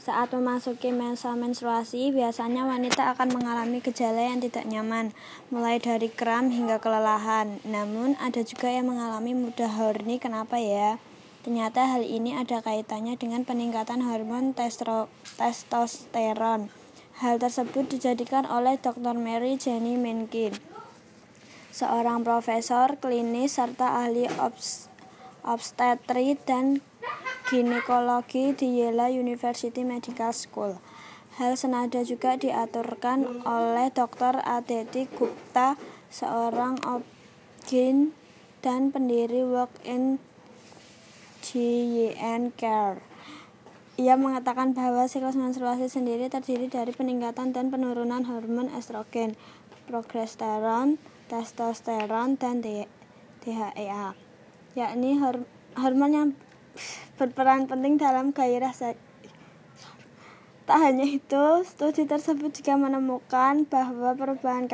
Saat memasuki masa menstruasi, biasanya wanita akan mengalami gejala yang tidak nyaman, mulai dari kram hingga kelelahan. Namun, ada juga yang mengalami mudah horny. Kenapa ya? Ternyata hal ini ada kaitannya dengan peningkatan hormon testosteron. Hal tersebut dijadikan oleh Dr. Mary Jenny Menkin, seorang profesor klinis serta ahli obs obstetri dan ginekologi di Yale University Medical School. Hal senada juga diaturkan oleh Dr. Aditi Gupta, seorang obgyn dan pendiri Work in GYN Care. Ia mengatakan bahwa siklus menstruasi sendiri terdiri dari peningkatan dan penurunan hormon estrogen, progesteron, testosteron, dan DHEA, yakni hormon yang berperan penting dalam gairah. Tak hanya itu, studi tersebut juga menemukan bahwa perubahan